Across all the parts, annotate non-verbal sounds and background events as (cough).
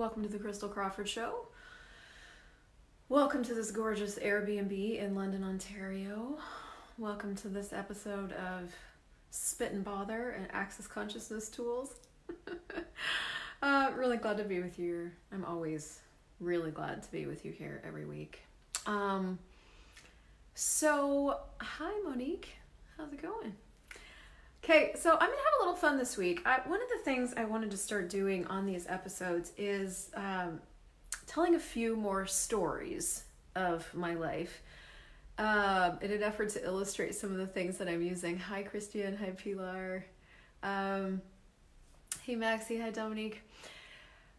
Welcome to the Christel Crawford Show. Welcome to this gorgeous Airbnb in London, Ontario. Welcome to this episode of Spit and Bother and Access Consciousness Tools. (laughs) uh, really glad to be with you. I'm always really glad to be with you here every week. Um, so, hi Monique, how's it going? Okay, so I'm gonna have a little fun this week. I, one of the things I wanted to start doing on these episodes is um, telling a few more stories of my life uh, in an effort to illustrate some of the things that I'm using. Hi, Christian. Hi, Pilar. Um, hey, Maxie. Hi, Dominique.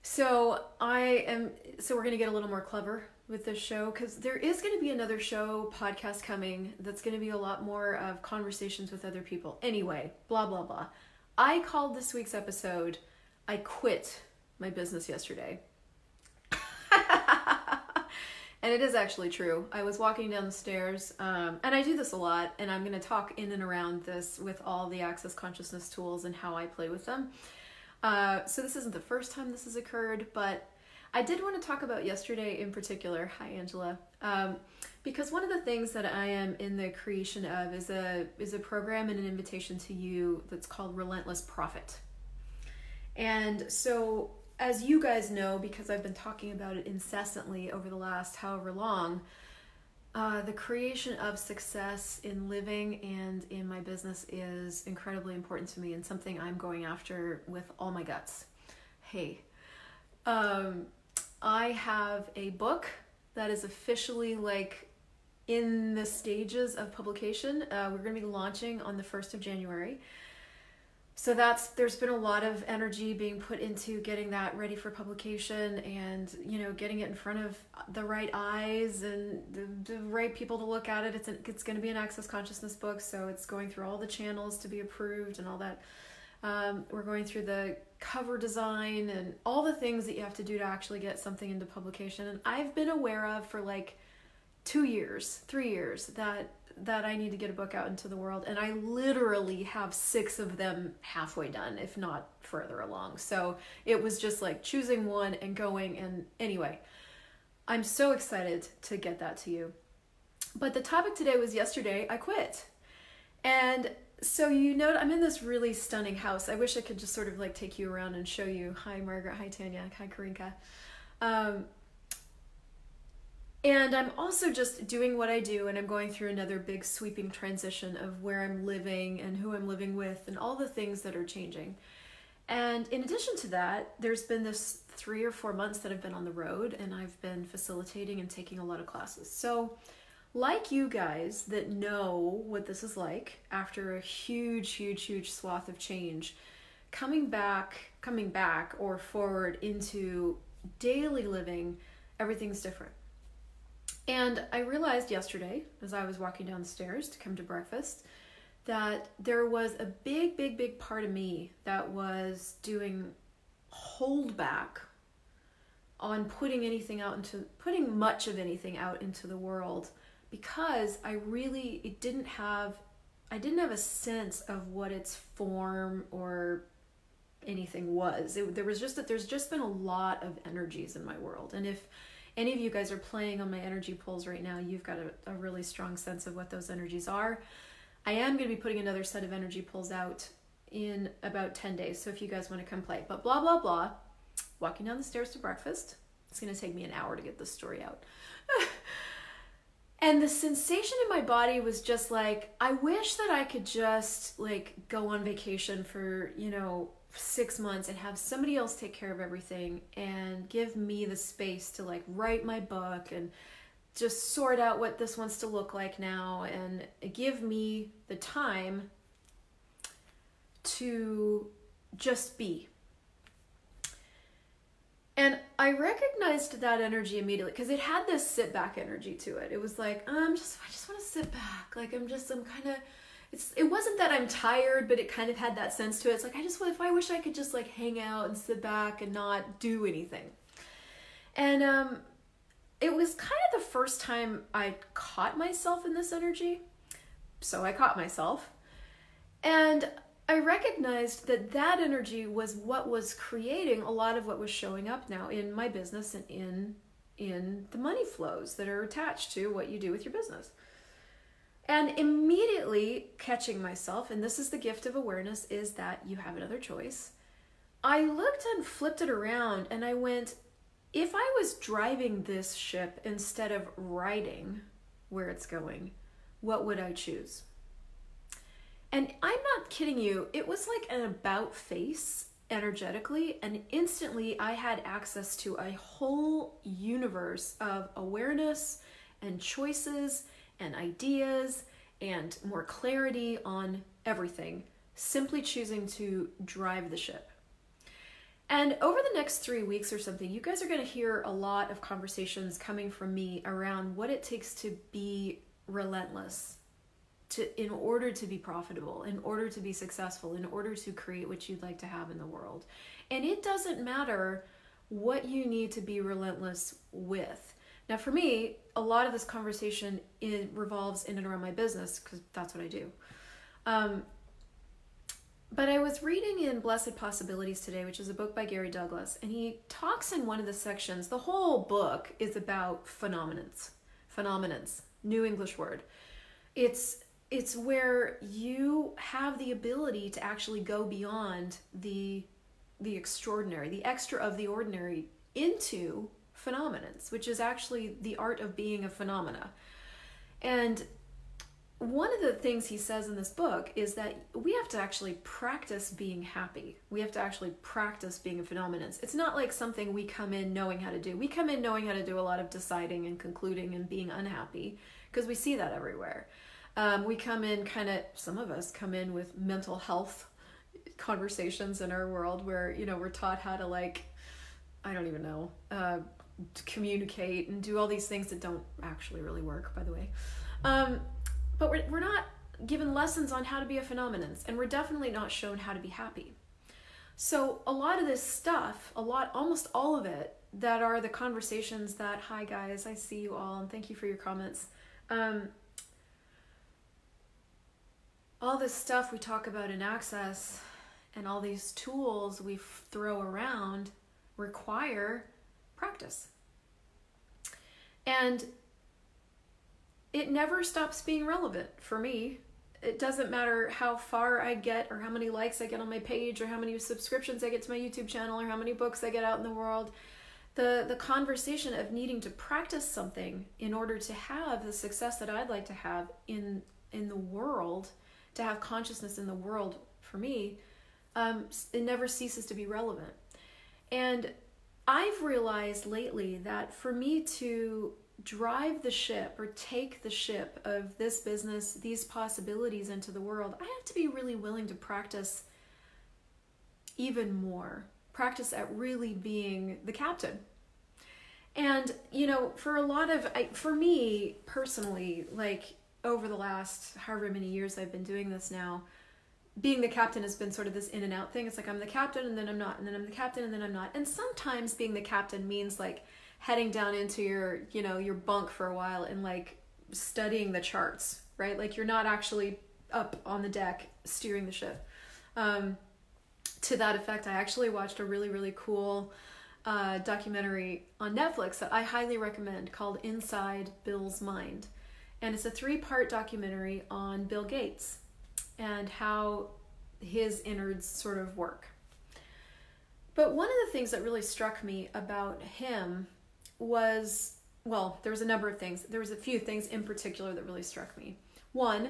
So I am. So we're gonna get a little more clever with this show because there is going to be another show podcast coming that's going to be a lot more of conversations with other people. Anyway, blah blah blah. I called this week's episode I quit my business yesterday. (laughs) and it is actually true. I was walking down the stairs, um, and I do this a lot, and I'm going to talk in and around this with all the access consciousness tools and how I play with them. Uh, so, this isn't the first time this has occurred, but I did want to talk about yesterday in particular. Hi, Angela. Um, because one of the things that I am in the creation of is a is a program and an invitation to you that's called Relentless Profit. And so, as you guys know, because I've been talking about it incessantly over the last however long, uh, the creation of success in living and in my business is incredibly important to me and something I'm going after with all my guts. Hey, um, I have a book that is officially like in the stages of publication. Uh, we're going to be launching on the 1st of January. So that's there's been a lot of energy being put into getting that ready for publication and you know getting it in front of the right eyes and the, the right people to look at it. It's an, it's going to be an access consciousness book, so it's going through all the channels to be approved and all that. Um, we're going through the cover design and all the things that you have to do to actually get something into publication. And I've been aware of for like two years, three years that that I need to get a book out into the world. And I literally have six of them halfway done, if not further along. So it was just like choosing one and going. And anyway, I'm so excited to get that to you. But the topic today was yesterday I quit. And so you know i'm in this really stunning house. I wish i could just sort of like take you around and show you. Hi margaret. Hi tanya. Hi karinka. Um, and i'm also just doing what i do and i'm going through another big sweeping transition of where i'm living and who i'm living with and all the things that are changing. And in addition to that there's been this three or four months that i've been on the road and i've been facilitating and taking a lot of classes. So like you guys that know what this is like after a huge, huge, huge swath of change, coming back, coming back or forward into daily living, everything's different. And I realized yesterday, as I was walking down the stairs to come to breakfast, that there was a big, big, big part of me that was doing hold back on putting anything out into putting much of anything out into the world because I really it didn't have I didn't have a sense of what its form or anything was. It, there was just that there's just been a lot of energies in my world, and if any of you guys are playing on my energy pulls right now, you've got a, a really strong sense of what those energies are. I am going to be putting another set of energy pulls out in about 10 days. So if you guys want to come play, but blah, blah, blah, walking down the stairs to breakfast. It's going to take me an hour to get this story out. (laughs) and the sensation in my body was just like i wish that i could just like go on vacation for you know six months and have somebody else take care of everything and give me the space to like write my book and just sort out what this wants to look like now and give me the time to just be and I recognized that energy immediately because it had this sit back energy to it. It was like, I'm just, I just want to sit back. Like I'm just, I'm kind of, it's, it wasn't that I'm tired, but it kind of had that sense to it. It's like, I just, if I wish I could just like hang out and sit back and not do anything. And, um, it was kind of the first time I caught myself in this energy. So I caught myself. And I recognized that that energy was what was creating a lot of what was showing up now in my business and in in the money flows that are attached to what you do with your business. And immediately catching myself, and this is the gift of awareness, is that you have another choice. I looked and flipped it around and I went, if I was driving this ship instead of riding where it's going, what would I choose? And I'm not kidding you, it was like an about face energetically, and instantly I had access to a whole universe of awareness and choices and ideas and more clarity on everything, simply choosing to drive the ship. And over the next three weeks or something, you guys are going to hear a lot of conversations coming from me around what it takes to be relentless to in order to be profitable in order to be successful in order to create what you'd like to have in the world and it doesn't matter what you need to be relentless with now for me a lot of this conversation it revolves in and around my business because that's what i do um, but I was reading in Blessed Possibilities today, which is a book by Gary Douglas, and he talks in one of the sections. The whole book is about phenomenons. Phenomenons, new English word. It's it's where you have the ability to actually go beyond the the extraordinary, the extra of the ordinary into phenomenons, which is actually the art of being a phenomena. And one of the things he says in this book is that we have to actually practice being happy. We have to actually practice being a phenomenon. It's not like something we come in knowing how to do. We come in knowing how to do a lot of deciding and concluding and being unhappy because we see that everywhere. Um, we come in kind of, some of us come in with mental health conversations in our world where, you know, we're taught how to, like, I don't even know, uh, communicate and do all these things that don't actually really work, by the way. Um, but we're, we're not given lessons on how to be a phenomenon, and we're definitely not shown how to be happy. So, a lot of this stuff, a lot, almost all of it, that are the conversations that, hi guys, I see you all, and thank you for your comments. Um, all this stuff we talk about in Access and all these tools we throw around require practice. And it never stops being relevant for me. It doesn't matter how far I get or how many likes I get on my page or how many subscriptions I get to my YouTube channel or how many books I get out in the world. The the conversation of needing to practice something in order to have the success that I'd like to have in in the world to have consciousness in the world for me, um, it never ceases to be relevant. And I've realized lately that for me to drive the ship or take the ship of this business, these possibilities into the world, I have to be really willing to practice even more. Practice at really being the captain. And, you know, for a lot of, I, for me personally, like over the last however many years I've been doing this now, being the captain has been sort of this in and out thing. It's like I'm the captain and then I'm not, and then I'm the captain and then I'm not. And sometimes being the captain means like heading down into your, you know, your bunk for a while and like studying the charts, right? Like you're not actually up on the deck steering the ship. Um, to that effect, I actually watched a really, really cool uh, documentary on Netflix that I highly recommend called Inside Bill's Mind and it's a three part documentary on Bill Gates and how his innards sort of work. But one of the things that really struck me about him was well, there was a number of things. There was a few things in particular that really struck me. One,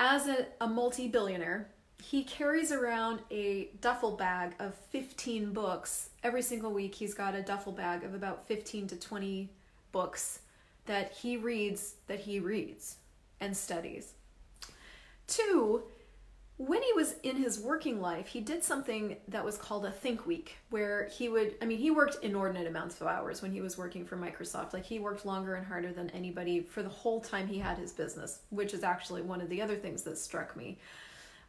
as a, a multi billionaire, he carries around a duffel bag of 15 books. Every single week, he's got a duffel bag of about 15 to 20 books that he reads that he reads and studies. Two, when he was in his working life, he did something that was called a think week, where he would, I mean, he worked inordinate amounts of hours when he was working for Microsoft. Like, he worked longer and harder than anybody for the whole time he had his business, which is actually one of the other things that struck me.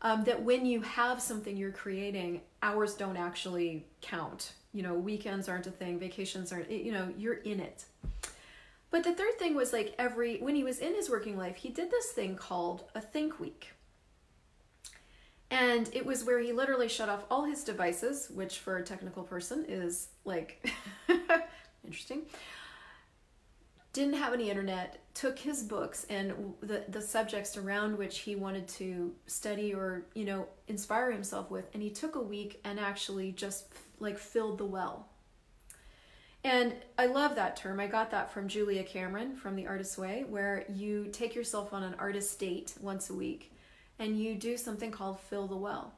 Um, that when you have something you're creating, hours don't actually count. You know, weekends aren't a thing, vacations aren't, you know, you're in it. But the third thing was like every when he was in his working life, he did this thing called a think week. And it was where he literally shut off all his devices, which for a technical person is like (laughs) interesting. Didn't have any internet, took his books and the, the subjects around which he wanted to study or, you know, inspire himself with, and he took a week and actually just like filled the well. And I love that term. I got that from Julia Cameron from The Artist's Way, where you take yourself on an artist date once a week and you do something called fill the well.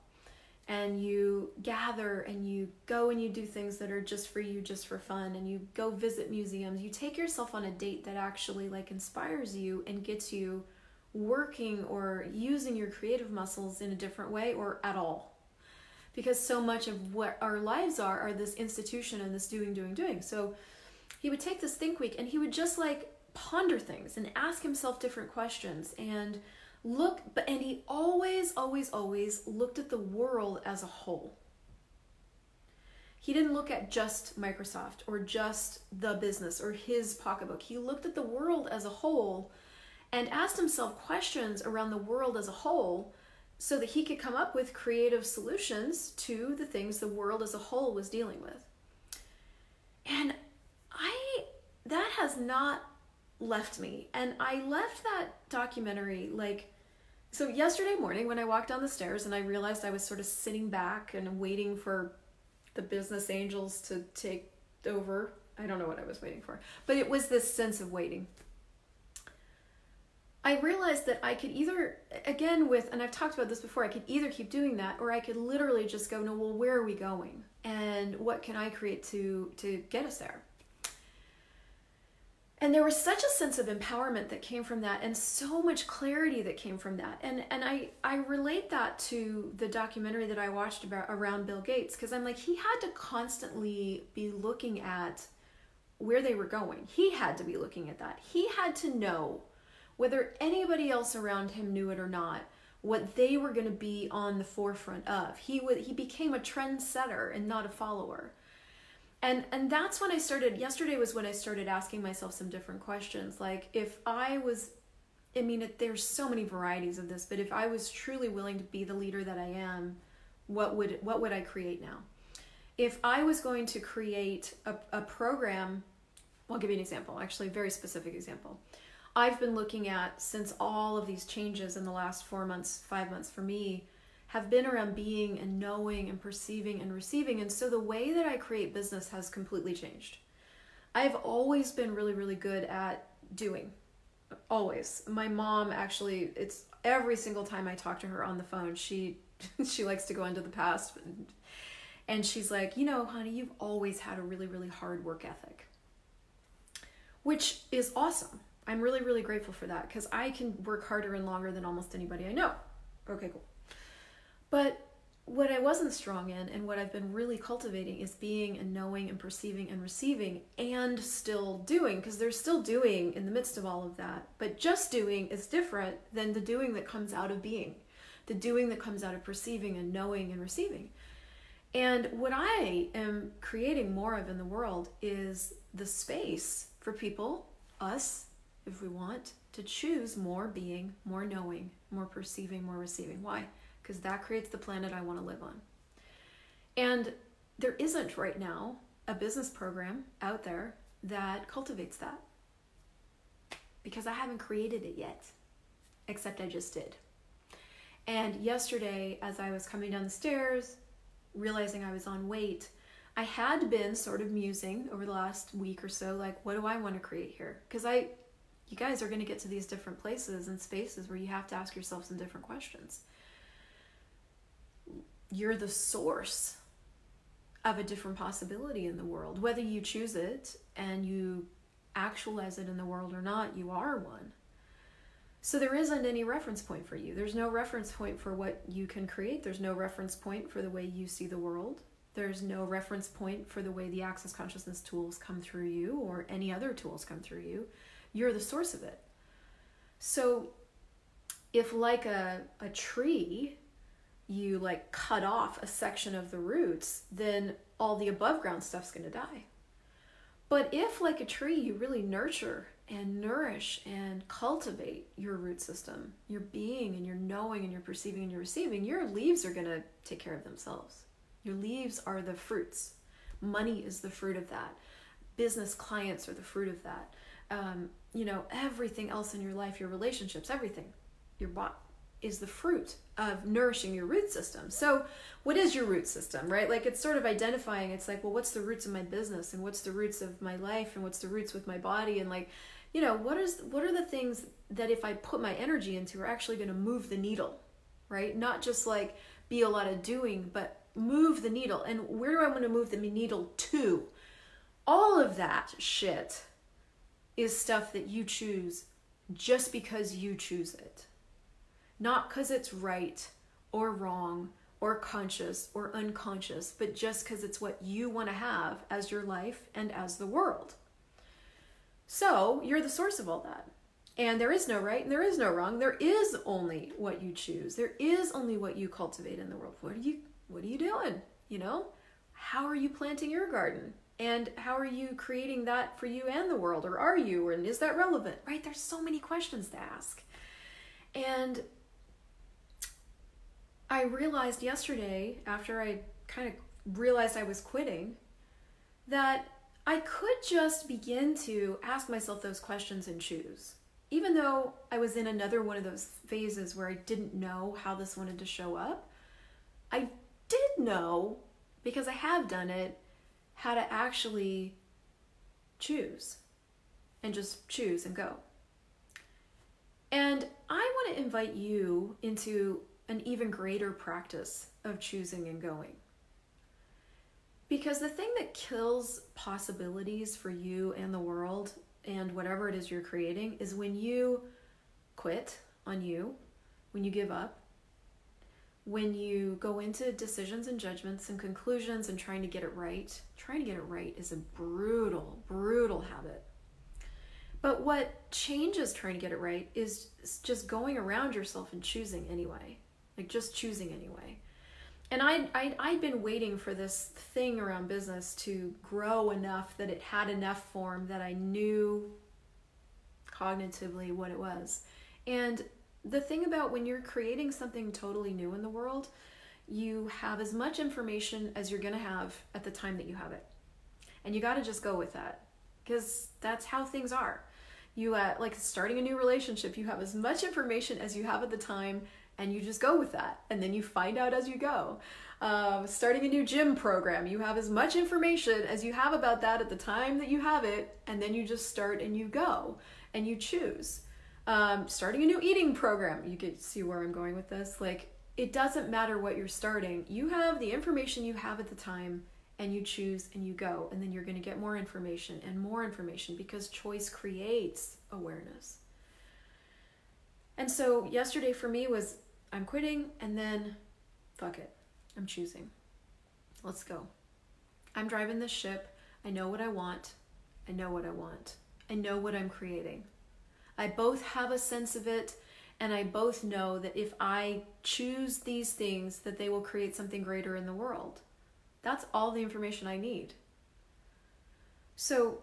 And you gather and you go and you do things that are just for you, just for fun, and you go visit museums. You take yourself on a date that actually like inspires you and gets you working or using your creative muscles in a different way or at all because so much of what our lives are are this institution and this doing doing doing. So he would take this think week and he would just like ponder things and ask himself different questions and look but and he always always always looked at the world as a whole. He didn't look at just microsoft or just the business or his pocketbook. He looked at the world as a whole and asked himself questions around the world as a whole so that he could come up with creative solutions to the things the world as a whole was dealing with and i that has not left me and i left that documentary like so yesterday morning when I walked down the stairs and I realized I was sort of sitting back and waiting for the business angels to take over. I don't know what I was waiting for, but it was this sense of waiting. I realized that I could either, again, with, and I've talked about this before, I could either keep doing that or I could literally just go, no, well, where are we going? And what can I create to, to get us there? and there was such a sense of empowerment that came from that and so much clarity that came from that and and i i relate that to the documentary that i watched about around bill gates because i'm like he had to constantly be looking at where they were going he had to be looking at that he had to know whether anybody else around him knew it or not what they were going to be on the forefront of. He would he became a trendsetter and not a follower. And and that's when i started yesterday was when i started asking myself some different questions. Like if i was i mean there's so many varieties of this but if i was truly willing to be the leader that i am what would what would i create now? If i was going to create a, a program i'll give you an example actually a very specific example i've been looking at since all of these changes in the last four months five months for me have been around being and knowing and perceiving and receiving. And so the way that I create business has completely changed. I've always been really, really good at doing. Always. My mom actually, it's every single time I talk to her on the phone, she (laughs) she likes to go into the past and she's like, "You know, honey, you've always had a really, really hard work ethic." Which is awesome. I'm really, really grateful for that because I can work harder and longer than almost anybody I know. Okay, cool. But what I wasn't strong in and what I've been really cultivating is being and knowing and perceiving and receiving and still doing because there's still doing in the midst of all of that. But just doing is different than the doing that comes out of being, the doing that comes out of perceiving and knowing and receiving. And what I am creating more of in the world is the space for people, us, if we want, to choose more being, more knowing, more perceiving, more receiving. Why? because that creates the planet I want to live on. And there isn't right now a business program out there that cultivates that because I haven't created it yet, except I just did. And yesterday, as I was coming down the stairs, realizing I was on wait, I had been sort of musing over the last week or so, like, what do I want to create here? Because I, you guys are going to get to these different places and spaces where you have to ask yourself some different questions you're the source of a different possibility in the world. Whether you choose it and you actualize it in the world or not, you are one. So there isn't any reference point for you. There's no reference point for what you can create. There's no reference point for the way you see the world. There's no reference point for the way the access consciousness tools come through you or any other tools come through you. You're the source of it. So if like a, a tree you like cut off a section of the roots, then all the above ground stuff's going to die. But if, like a tree, you really nurture and nourish and cultivate your root system, your being and your knowing and your perceiving and your receiving, your leaves are going to take care of themselves. Your leaves are the fruits. Money is the fruit of that. Business clients are the fruit of that. Um, you know, everything else in your life, your relationships, everything, your body is the fruit of nourishing your root system. So, what is your root system, right? Like, it's sort of identifying, it's like, well, what's the roots of my business and what's the roots of my life and what's the roots with my body and like, you know, what is what are the things that if I put my energy into are actually going to move the needle, right? Not just like be a lot of doing, but move the needle. And where do I want to move the needle to? All of that shit is stuff that you choose just because you choose it. Not because it's right or wrong or conscious or unconscious, but just because it's what you want to have as your life and as the world. So you're the source of all that. And there is no right and there is no wrong. There is only what you choose. There is only what you cultivate in the world. What are you what are you doing? You know? How are you planting your garden? And how are you creating that for you and the world? Or are you? And is that relevant? Right? There's so many questions to ask. And I realized yesterday, after I kind of realized I was quitting, that I could just begin to ask myself those questions and choose. Even though I was in another one of those phases where I didn't know how this wanted to show up, I did know, because I have done it, how to actually choose and just choose and go. And I want to invite you into an even greater practice of choosing and going. Because the thing that kills possibilities for you and the world and whatever it is you're creating is when you quit on you, when you give up, when you go into decisions and judgments and conclusions and trying to get it right. Trying to get it right is a brutal, brutal habit. But what changes trying to get it right is just going around yourself and choosing anyway. Like just choosing anyway and I I I'd been waiting for this thing around business to grow enough that it had enough form that I knew cognitively what it was. And the thing about when you're creating something totally new in the world, you have as much information as you're going to have at the time that you have it. And you got to just go with that because that's how things are. You uh, like starting a new relationship, you have as much information as you have at the time and you just go with that and then you find out as you go um, starting a new gym program you have as much information as you have about that at the time that you have it and then you just start and you go and you choose um, starting a new eating program you can see where i'm going with this like it doesn't matter what you're starting you have the information you have at the time and you choose and you go and then you're going to get more information and more information because choice creates awareness and so yesterday for me was I'm quitting and then fuck it. I'm choosing. Let's go. I'm driving this ship. I know what I want. I know what I want. I know what I'm creating. I both have a sense of it and I both know that if I choose these things that they will create something greater in the world. That's all the information I need. So,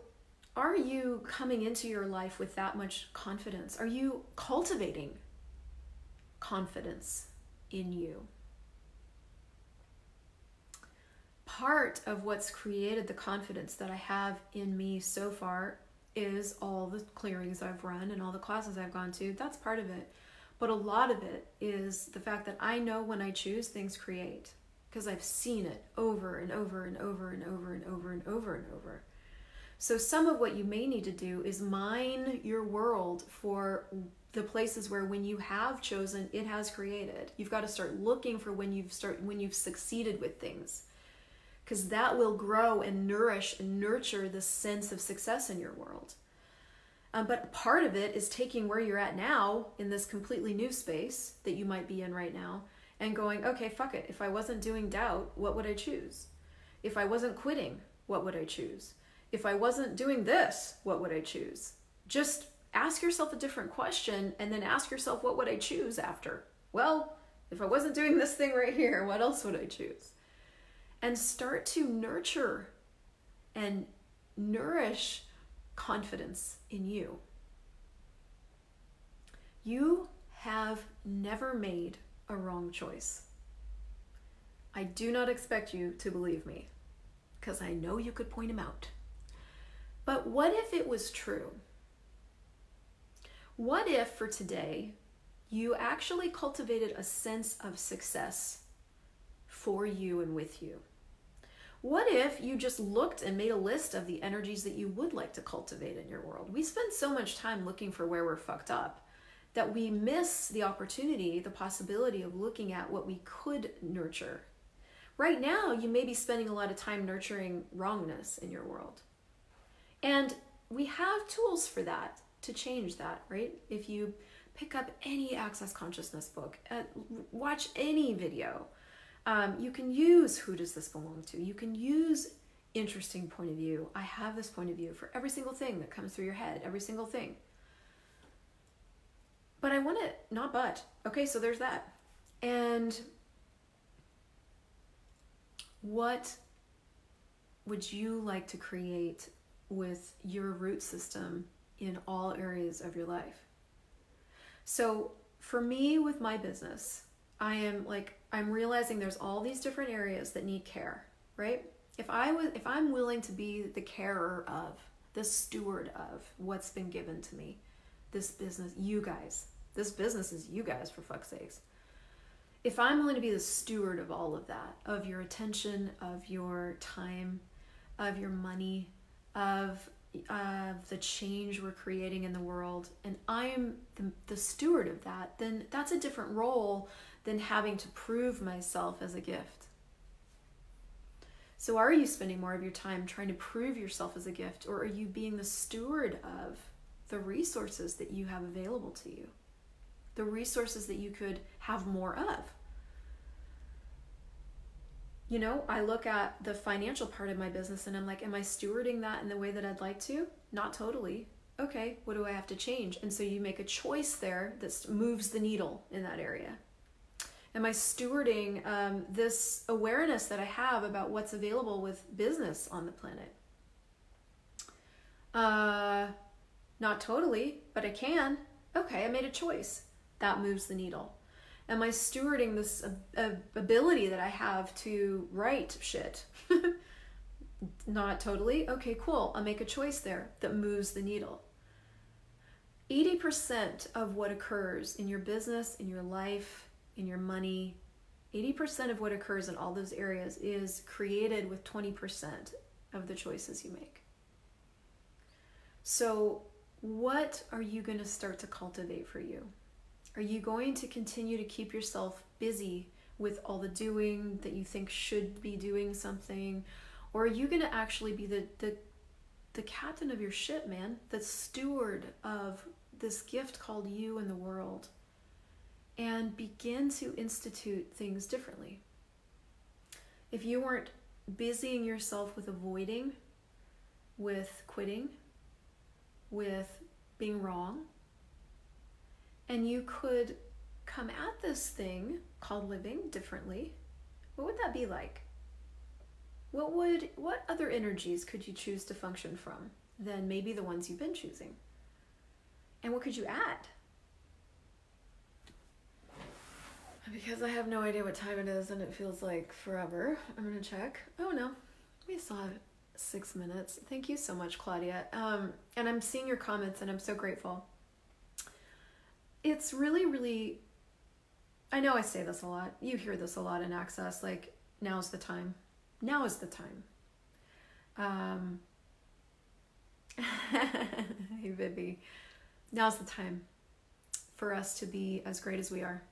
are you coming into your life with that much confidence? Are you cultivating confidence in you. Part of what's created the confidence that I have in me so far is all the clearings I've run and all the classes I've gone to. That's part of it. But a lot of it is the fact that I know when I choose, things create because I've seen it over and over and over and over and over and over and over. So, some of what you may need to do is mine your world for the places where when you have chosen it has created you've got to start looking for when you've start when you've succeeded with things because that will grow and nourish and nurture the sense of success in your world. Um, but part of it is taking where you're at now in this completely new space that you might be in right now and going okay fuck it. If i wasn't doing doubt what would i choose? If i wasn't quitting what would i choose? If i wasn't doing this what would i choose? Just ask yourself a different question and then ask yourself, what would I choose after? Well, if I wasn't doing this thing right here, what else would I choose? And start to nurture and nourish confidence in you. You have never made a wrong choice. I do not expect you to believe me because I know you could point them out. But what if it was true? What if for today you actually cultivated a sense of success for you and with you? What if you just looked and made a list of the energies that you would like to cultivate in your world? We spend so much time looking for where we're fucked up that we miss the opportunity, the possibility of looking at what we could nurture. Right now, you may be spending a lot of time nurturing wrongness in your world. And we have tools for that to change that, right? If you pick up any access consciousness book, uh, watch any video, um, you can use who does this belong to? You can use interesting point of view. I have this point of view for every single thing that comes through your head, every single thing. But I want it, not but. Okay, so there's that. And what would you like to create with your root system in all areas of your life? So, for me, with my business, I am like, I'm realizing there's all these different areas that need care, right? If I was, if I'm willing to be the carer of, the steward of what's been given to me, this business, you guys, this business is you guys for fuck's sakes. If I'm willing to be the steward of all of that, of your attention, of your time, of your money, of of the change we're creating in the world, and I'm the, the steward of that, then that's a different role than having to prove myself as a gift. So, are you spending more of your time trying to prove yourself as a gift, or are you being the steward of the resources that you have available to you? the resources that you could have more of. You know, I look at the financial part of my business and I'm like, am I stewarding that in the way that I'd like to? Not totally. Okay, what do I have to change? And so you make a choice there that moves the needle in that area. Am I stewarding um, this awareness that I have about what's available with business on the planet? Uh, not totally, but I can. Okay, I made a choice that moves the needle? Am I stewarding this ability that I have to write shit? (laughs) Not totally. Okay, cool. I'll make a choice there that moves the needle. 80% of what occurs in your business, in your life, in your money, 80% of what occurs in all those areas is created with 20% of the choices you make. So, what are you going to start to cultivate for you? Are you going to continue to keep yourself busy with all the doing that you think should be doing something? Or are you going to actually be the, the, the captain of your ship, man? The steward of this gift called you and the world? And begin to institute things differently. If you weren't busying yourself with avoiding, with quitting, with being wrong, and you could come at this thing called living differently, what would that be like? What would what other energies could you choose to function from than maybe the ones you've been choosing? And what could you add? Because I have no idea what time it is and it feels like forever, I'm gonna check. Oh no, we still have six minutes. Thank you so much, Claudia. Um, and I'm seeing your comments and I'm so grateful it's really, really. I know I say this a lot. You hear this a lot in Access. Like, now's the time. Now is the time. Um, (laughs) hey, Vivi. Now's the time for us to be as great as we are.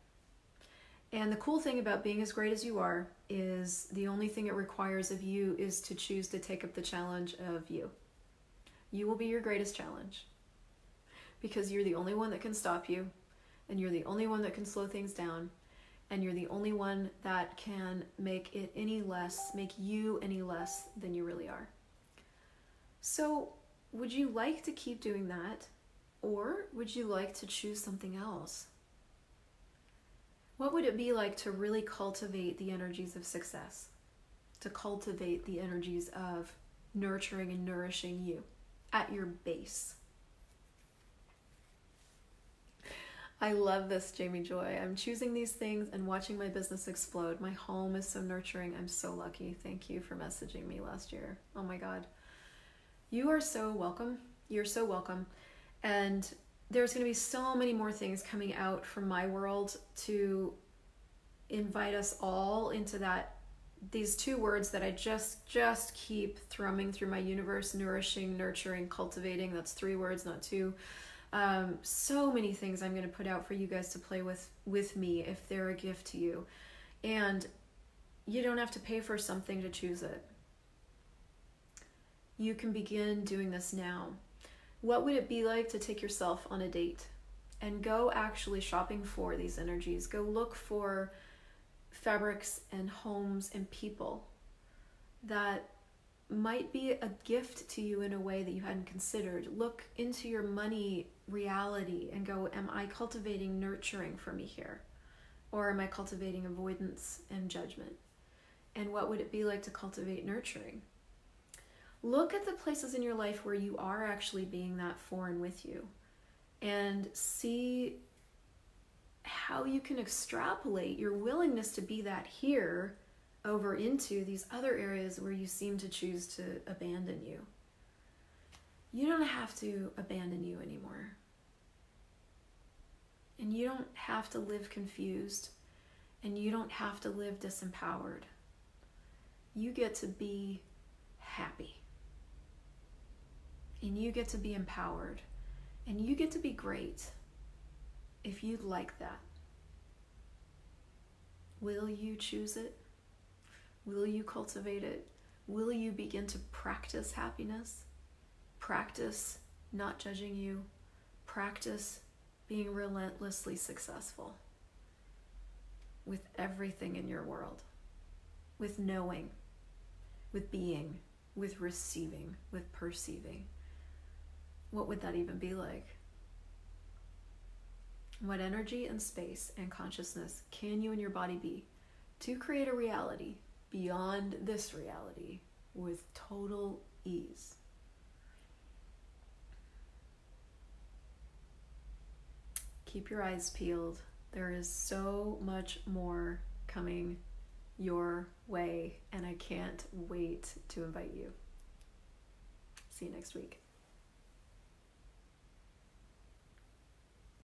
And the cool thing about being as great as you are is the only thing it requires of you is to choose to take up the challenge of you. You will be your greatest challenge because you're the only one that can stop you and you're the only one that can slow things down and you're the only one that can make it any less make you any less than you really are so would you like to keep doing that or would you like to choose something else what would it be like to really cultivate the energies of success to cultivate the energies of nurturing and nourishing you at your base. I love this, Jamie Joy. I'm choosing these things and watching my business explode. My home is so nurturing. I'm so lucky. Thank you for messaging me last year. Oh my God. You are so welcome. You're so welcome. And there's going to be so many more things coming out from my world to invite us all into that these two words that I just just keep thrumming through my universe nourishing nurturing cultivating that's three words not two um, so many things I'm going to put out for you guys to play with with me if they're a gift to you. And you don't have to pay for something to choose it. You can begin doing this now. What would it be like to take yourself on a date and go actually shopping for these energies? Go look for fabrics and homes and people that might be a gift to you in a way that you hadn't considered. Look into your money reality and go, Am I cultivating nurturing for me here? Or am I cultivating avoidance and judgment? And what would it be like to cultivate nurturing? Look at the places in your life where you are actually being that foreign with you and see how you can extrapolate your willingness to be that here over into these other areas where you seem to choose to abandon you. You don't have to abandon you anymore. And you don't have to live confused. And you don't have to live disempowered. You get to be happy. And you get to be empowered. And you get to be great if you like that. Will you choose it? Will you cultivate it? Will you begin to practice happiness? Practice not judging you. Practice being relentlessly successful with everything in your world, with knowing, with being, with receiving, with perceiving. What would that even be like? What energy and space and consciousness can you and your body be to create a reality beyond this reality with total ease? keep your eyes peeled. There is so much more coming your way, and I can't wait to invite you. See you next week.